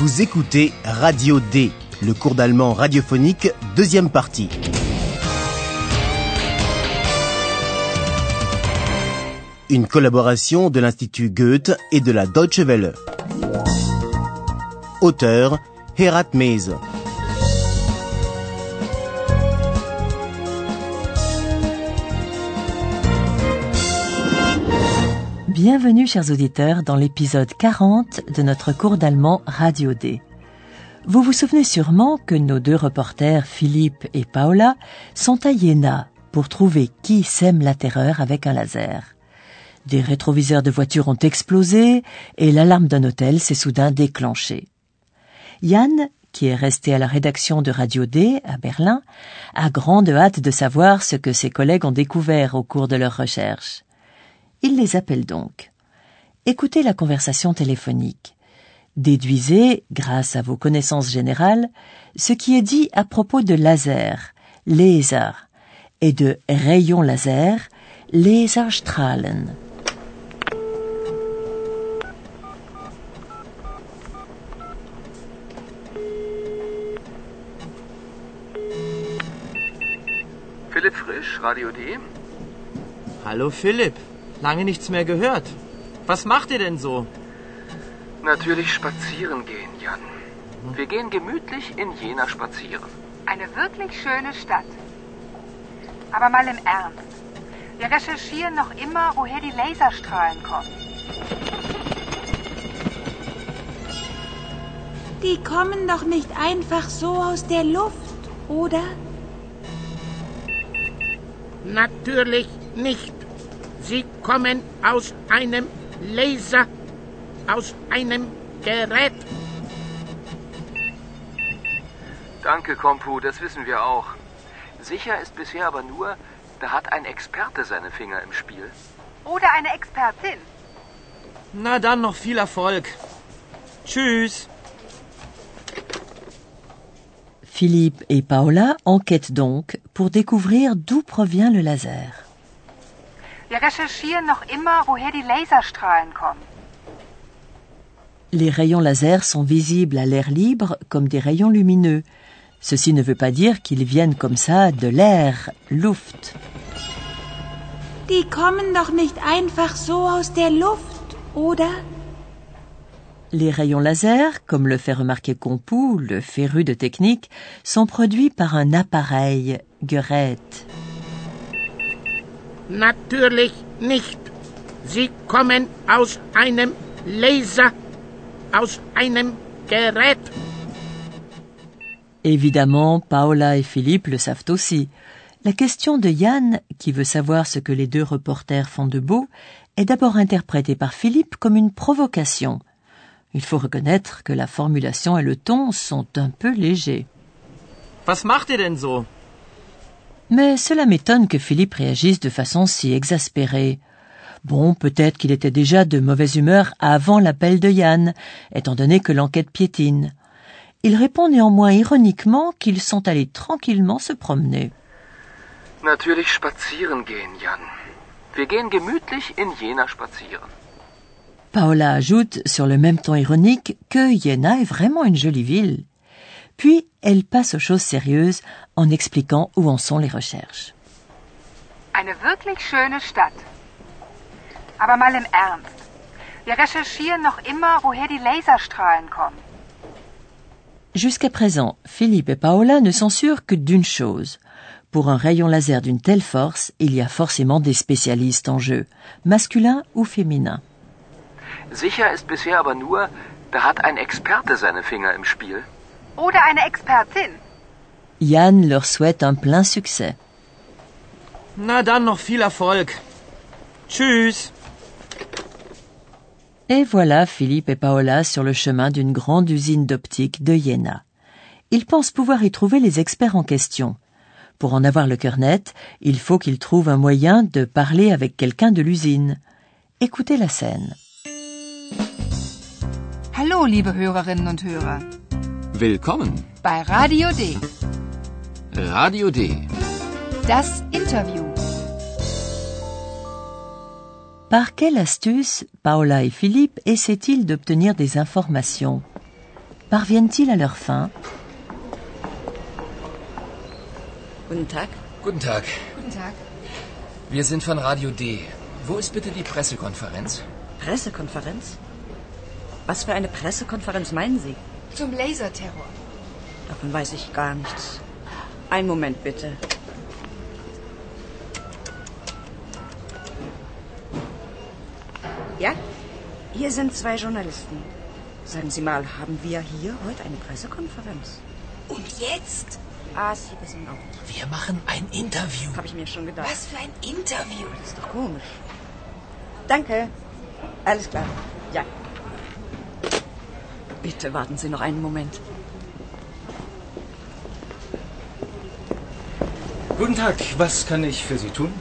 Vous écoutez Radio D, le cours d'allemand radiophonique, deuxième partie. Une collaboration de l'Institut Goethe et de la Deutsche Welle. Auteur Herat Mese. Bienvenue, chers auditeurs, dans l'épisode 40 de notre cours d'allemand Radio D. Vous vous souvenez sûrement que nos deux reporters, Philippe et Paola, sont à Iéna pour trouver qui sème la terreur avec un laser. Des rétroviseurs de voitures ont explosé et l'alarme d'un hôtel s'est soudain déclenchée. Yann, qui est resté à la rédaction de Radio D à Berlin, a grande hâte de savoir ce que ses collègues ont découvert au cours de leurs recherches. Il les appelle donc. Écoutez la conversation téléphonique. Déduisez, grâce à vos connaissances générales, ce qui est dit à propos de laser, laser, et de rayons laser, Laserstrahlen. Philipp Frisch, Radio D. Hallo Philipp, lange nichts mehr gehört. Was macht ihr denn so? Natürlich spazieren gehen, Jan. Wir gehen gemütlich in Jena spazieren. Eine wirklich schöne Stadt. Aber mal im Ernst. Wir recherchieren noch immer, woher die Laserstrahlen kommen. Die kommen doch nicht einfach so aus der Luft, oder? Natürlich nicht. Sie kommen aus einem Laser, aus einem Gerät. Danke, Kompu, das wissen wir auch. Sicher ist bisher aber nur, da hat ein Experte seine Finger im Spiel. Oder eine Expertin. Na dann noch viel Erfolg. Tschüss. Philippe et Paola enquêtent donc pour découvrir d'où provient le laser. Wir recherchieren noch immer, woher die Laserstrahlen kommen. Les rayons laser sont visibles à l'air libre comme des rayons lumineux. Ceci ne veut pas dire qu'ils viennent comme ça de l'air, Luft. Die kommen doch nicht einfach so aus der Luft, oder? Les rayons laser, comme le fait remarquer Compu, le féru de technique, sont produits par un appareil, Gerät. Natürlich nicht. Sie kommen aus einem Laser, aus einem Gerät. Évidemment, Paola et Philippe le savent aussi. La question de Yann, qui veut savoir ce que les deux reporters font de beau, est d'abord interprétée par Philippe comme une provocation. Il faut reconnaître que la formulation et le ton sont un peu légers. Was macht ihr denn so? Mais cela m'étonne que Philippe réagisse de façon si exaspérée. Bon, peut-être qu'il était déjà de mauvaise humeur avant l'appel de Yann, étant donné que l'enquête piétine. Il répond néanmoins ironiquement qu'ils sont allés tranquillement se promener. Natürlich spazieren gehen, Jan. Wir gehen gemütlich in Jena spazieren. Paola ajoute sur le même ton ironique que Jena est vraiment une jolie ville. Puis elle passe aux choses sérieuses en expliquant où en sont les recherches. Eine wirklich schöne Stadt. Aber mal im Ernst. Wir recherchieren noch immer, woher die Laserstrahlen kommen. Jusqu'à présent, Philippe et Paola ne sont sûrs que d'une chose. Pour un rayon laser d'une telle force, il y a forcément des spécialistes en jeu, masculins ou féminins. Sicher ist bisher aber nur, da hat ein Experte seine Finger im Spiel. Oder eine Expertin. Yann leur souhaite un plein succès. Na dann noch viel Erfolg. Tschüss. Et voilà Philippe et Paola sur le chemin d'une grande usine d'optique de Jena. Ils pensent pouvoir y trouver les experts en question. Pour en avoir le cœur net, il faut qu'ils trouvent un moyen de parler avec quelqu'un de l'usine. Écoutez la scène. Hallo, liebe Hörerinnen und Hörer. Willkommen, Bei Radio D. Radio D. Das Interview. Par quelle astuce Paola et Philippe essaient-ils d'obtenir des informations parviennent-ils à leur fin Guten Tag. Guten Tag. Guten Tag. Wir sind von Radio D. Wo ist bitte die Pressekonferenz? Pressekonferenz? Was für eine Pressekonferenz meinen Sie? Zum Laserterror. Davon weiß ich gar nichts. Einen Moment bitte. Ja, hier sind zwei Journalisten. Sagen Sie mal, haben wir hier heute eine Pressekonferenz? Und jetzt? Ah, Sie wissen auch. Wir machen ein Interview. Habe ich mir schon gedacht. Was für ein Interview. Das ist doch komisch. Danke. Alles klar. Ja. Bitte warten Sie noch einen Moment. Guten Tag, was kann ich für Sie tun?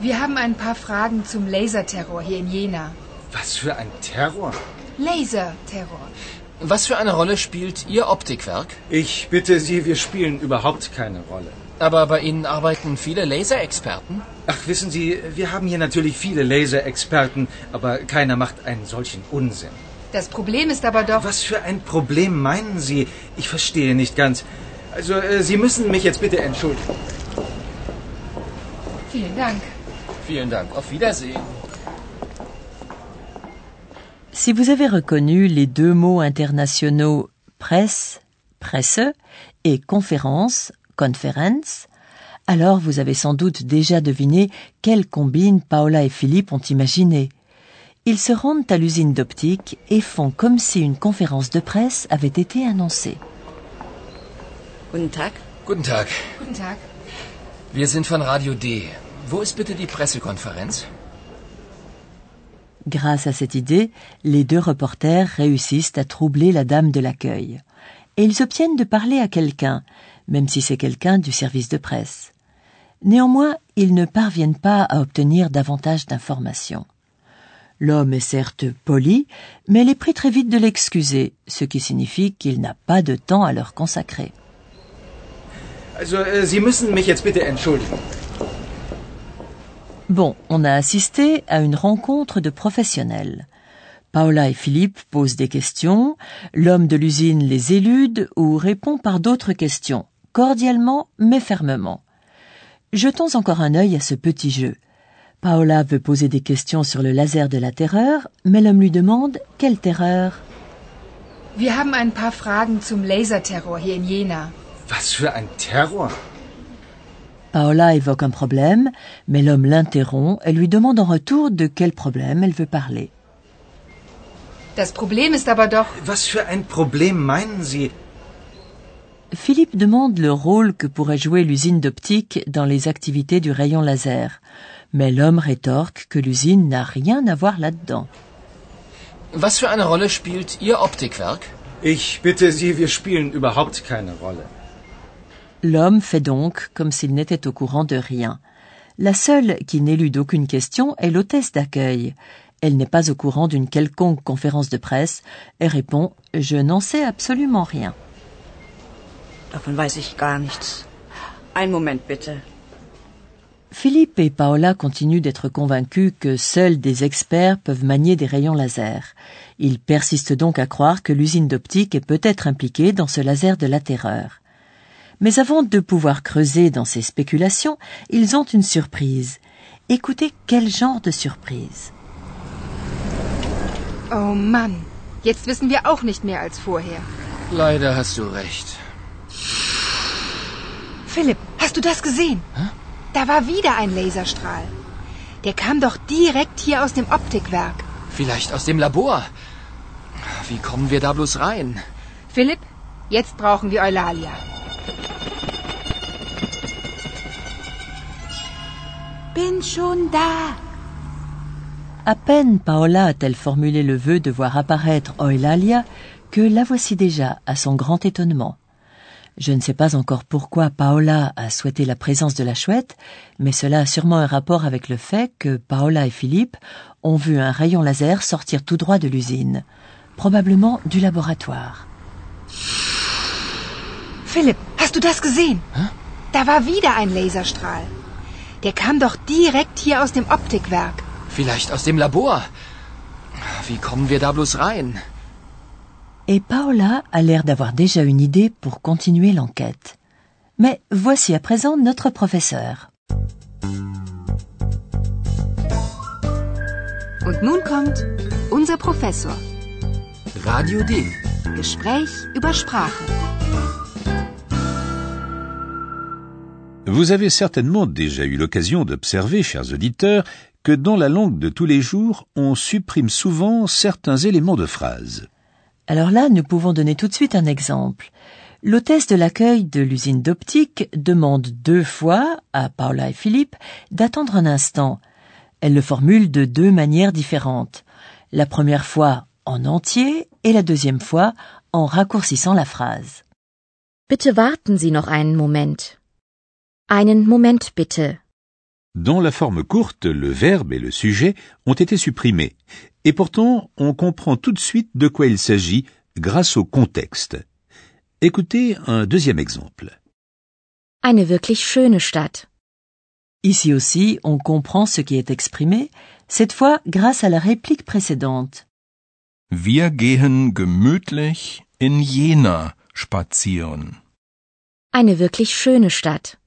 Wir haben ein paar Fragen zum Laserterror hier in Jena. Was für ein Terror? Laserterror. Was für eine Rolle spielt Ihr Optikwerk? Ich bitte Sie, wir spielen überhaupt keine Rolle. Aber bei Ihnen arbeiten viele Laserexperten. Ach, wissen Sie, wir haben hier natürlich viele Laserexperten, aber keiner macht einen solchen Unsinn. Das Problem ist aber doch. Was für ein Problem meinen Sie? Ich verstehe nicht ganz. Also, äh, Sie müssen mich jetzt bitte entschuldigen. Vielen Dank. Vielen Dank. Auf Wiedersehen. Si vous avez reconnu les deux mots internationaux presse, presse et conférence, conference, alors vous avez sans doute déjà deviné quelle combine Paola et Philippe ont imaginé. Ils se rendent à l'usine d'optique et font comme si une conférence de presse avait été annoncée. Guten Tag. Guten Tag. Guten Tag. Wir sind von Radio D. Wo ist bitte die Pressekonferenz? Grâce à cette idée, les deux reporters réussissent à troubler la dame de l'accueil. Et ils obtiennent de parler à quelqu'un, même si c'est quelqu'un du service de presse. Néanmoins, ils ne parviennent pas à obtenir davantage d'informations. L'homme est certes poli, mais elle est pris très vite de l'excuser, ce qui signifie qu'il n'a pas de temps à leur consacrer. Also, äh, Sie müssen mich jetzt bitte entschuldigen. Bon, on a assisté à une rencontre de professionnels. Paola et Philippe posent des questions, l'homme de l'usine les élude ou répond par d'autres questions, cordialement mais fermement. Jetons encore un œil à ce petit jeu. Paola veut poser des questions sur le laser de la terreur, mais l'homme lui demande quelle terreur? Wir haben ein paar Fragen zum Laserterror hier in Jena. Was für ein Terror? Paola évoque un problème, mais l'homme l'interrompt et lui demande en retour de quel problème elle veut parler. Das Problem ist aber doch. Was für ein Problem meinen Sie? Philippe demande le rôle que pourrait jouer l'usine d'optique dans les activités du rayon laser, mais l'homme rétorque que l'usine n'a rien à voir là-dedans. Was für eine Rolle spielt Ihr Optikwerk? Ich bitte Sie, wir spielen überhaupt keine Rolle. L'homme fait donc comme s'il n'était au courant de rien. La seule qui n'élude aucune question est l'hôtesse d'accueil. Elle n'est pas au courant d'une quelconque conférence de presse et répond ⁇ Je n'en sais absolument rien ⁇ Davon weiß ich gar nichts. Einen Moment bitte. Philippe et Paola continuent d'être convaincus que seuls des experts peuvent manier des rayons laser. Ils persistent donc à croire que l'usine d'optique est peut-être impliquée dans ce laser de la terreur. Mais avant de pouvoir creuser dans ces spéculations, ils ont une surprise. Écoutez quel genre de surprise. Oh Mann. Jetzt wissen wir auch nicht mehr als vorher. Leider hast du recht. Philipp, hast du das gesehen? Da war wieder ein Laserstrahl. Der kam doch direkt hier aus dem Optikwerk. Vielleicht aus dem Labor. Wie kommen wir da bloß rein? Philipp, jetzt brauchen wir Eulalia. Bin schon da. À peine Paola a-t-elle formulé le vœu de voir apparaître Eulalia que la voici déjà, à son grand étonnement. Je ne sais pas encore pourquoi Paola a souhaité la présence de la chouette, mais cela a sûrement un rapport avec le fait que Paola et Philippe ont vu un rayon laser sortir tout droit de l'usine, probablement du laboratoire. Philipp, hast du das gesehen? Da war wieder ein Laserstrahl. Der kam doch direkt hier aus dem Optikwerk. Vielleicht aus dem Labor. Wie kommen wir da bloß rein? Et Paola a l'air d'avoir déjà une idée pour continuer l'enquête. Mais voici à présent notre professeur. Und nun kommt unser Professor. Radio D. Gespräch über Sprache. Vous avez certainement déjà eu l'occasion d'observer, chers auditeurs, que dans la langue de tous les jours, on supprime souvent certains éléments de phrase. Alors là, nous pouvons donner tout de suite un exemple. L'hôtesse de l'accueil de l'usine d'optique demande deux fois à Paula et Philippe d'attendre un instant. Elle le formule de deux manières différentes. La première fois en entier et la deuxième fois en raccourcissant la phrase. Bitte warten Sie noch einen Moment. Einen Moment bitte. Dans la forme courte, le verbe et le sujet ont été supprimés, et pourtant on comprend tout de suite de quoi il s'agit grâce au contexte. Écoutez un deuxième exemple. Eine wirklich schöne Stadt. Ici aussi, on comprend ce qui est exprimé, cette fois grâce à la réplique précédente. Wir gehen gemütlich in Jena spazieren. Eine wirklich schöne Stadt.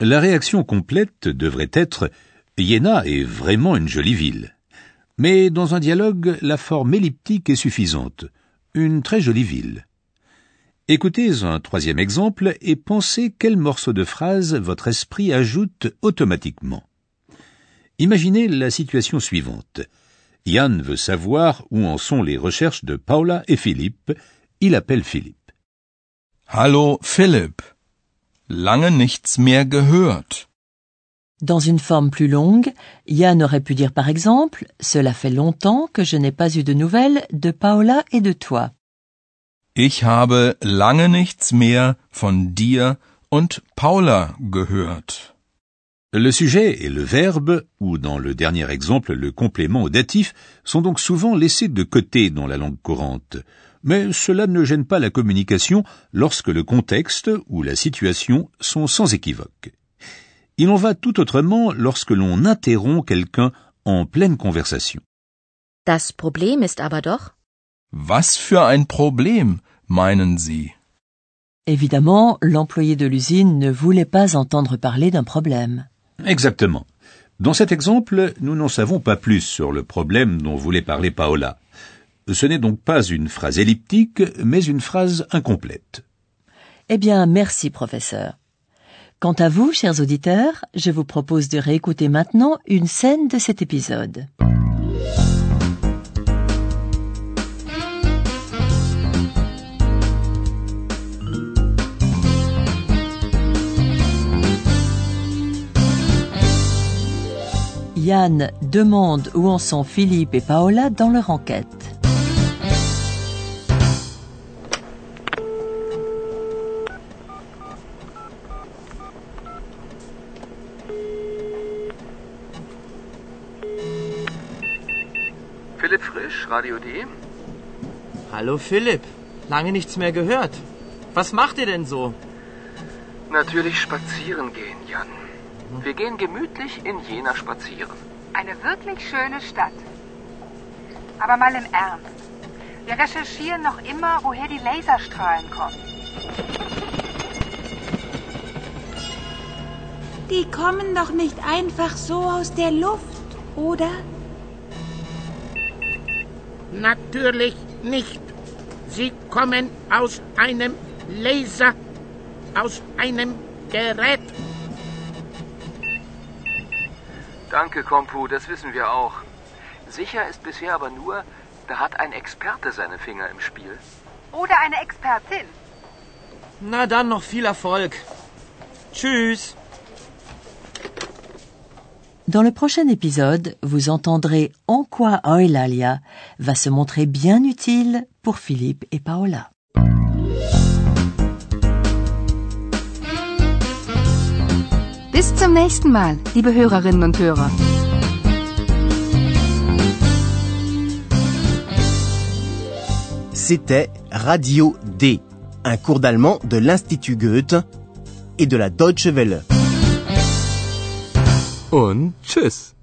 La réaction complète devrait être Jena est vraiment une jolie ville. Mais dans un dialogue, la forme elliptique est suffisante. Une très jolie ville. Écoutez un troisième exemple et pensez quel morceau de phrase votre esprit ajoute automatiquement. Imaginez la situation suivante. Yann veut savoir où en sont les recherches de Paula et Philippe. Il appelle Philippe. Hallo Philipp. Lange nichts mehr gehört. Dans une forme plus longue, Yann aurait pu dire par exemple Cela fait longtemps que je n'ai pas eu de nouvelles de Paola et de toi. Ich habe lange nichts mehr von dir und Paula gehört. Le sujet et le verbe, ou dans le dernier exemple le complément au datif, sont donc souvent laissés de côté dans la langue courante. Mais cela ne gêne pas la communication lorsque le contexte ou la situation sont sans équivoque. Il en va tout autrement lorsque l'on interrompt quelqu'un en pleine conversation. Das Problem ist aber doch. Was für ein Problem, meinen Sie? Évidemment, l'employé de l'usine ne voulait pas entendre parler d'un problème. Exactement. Dans cet exemple, nous n'en savons pas plus sur le problème dont voulait parler Paola. Ce n'est donc pas une phrase elliptique, mais une phrase incomplète. Eh bien, merci, professeur. Quant à vous, chers auditeurs, je vous propose de réécouter maintenant une scène de cet épisode. Yann demande où en sont Philippe et Paola dans leur enquête. D. Hallo Philipp, lange nichts mehr gehört. Was macht ihr denn so? Natürlich spazieren gehen, Jan. Wir gehen gemütlich in Jena spazieren. Eine wirklich schöne Stadt. Aber mal im Ernst. Wir recherchieren noch immer, woher die Laserstrahlen kommen. Die kommen doch nicht einfach so aus der Luft, oder? Natürlich nicht. Sie kommen aus einem Laser, aus einem Gerät. Danke, Kompu, das wissen wir auch. Sicher ist bisher aber nur, da hat ein Experte seine Finger im Spiel. Oder eine Expertin. Na dann noch viel Erfolg. Tschüss. Dans le prochain épisode, vous entendrez en quoi Eulalia va se montrer bien utile pour Philippe et Paola. Bis zum nächsten Mal, liebe Hörerinnen und Hörer. C'était Radio D, un cours d'allemand de l'Institut Goethe et de la Deutsche Welle. Und tschüss.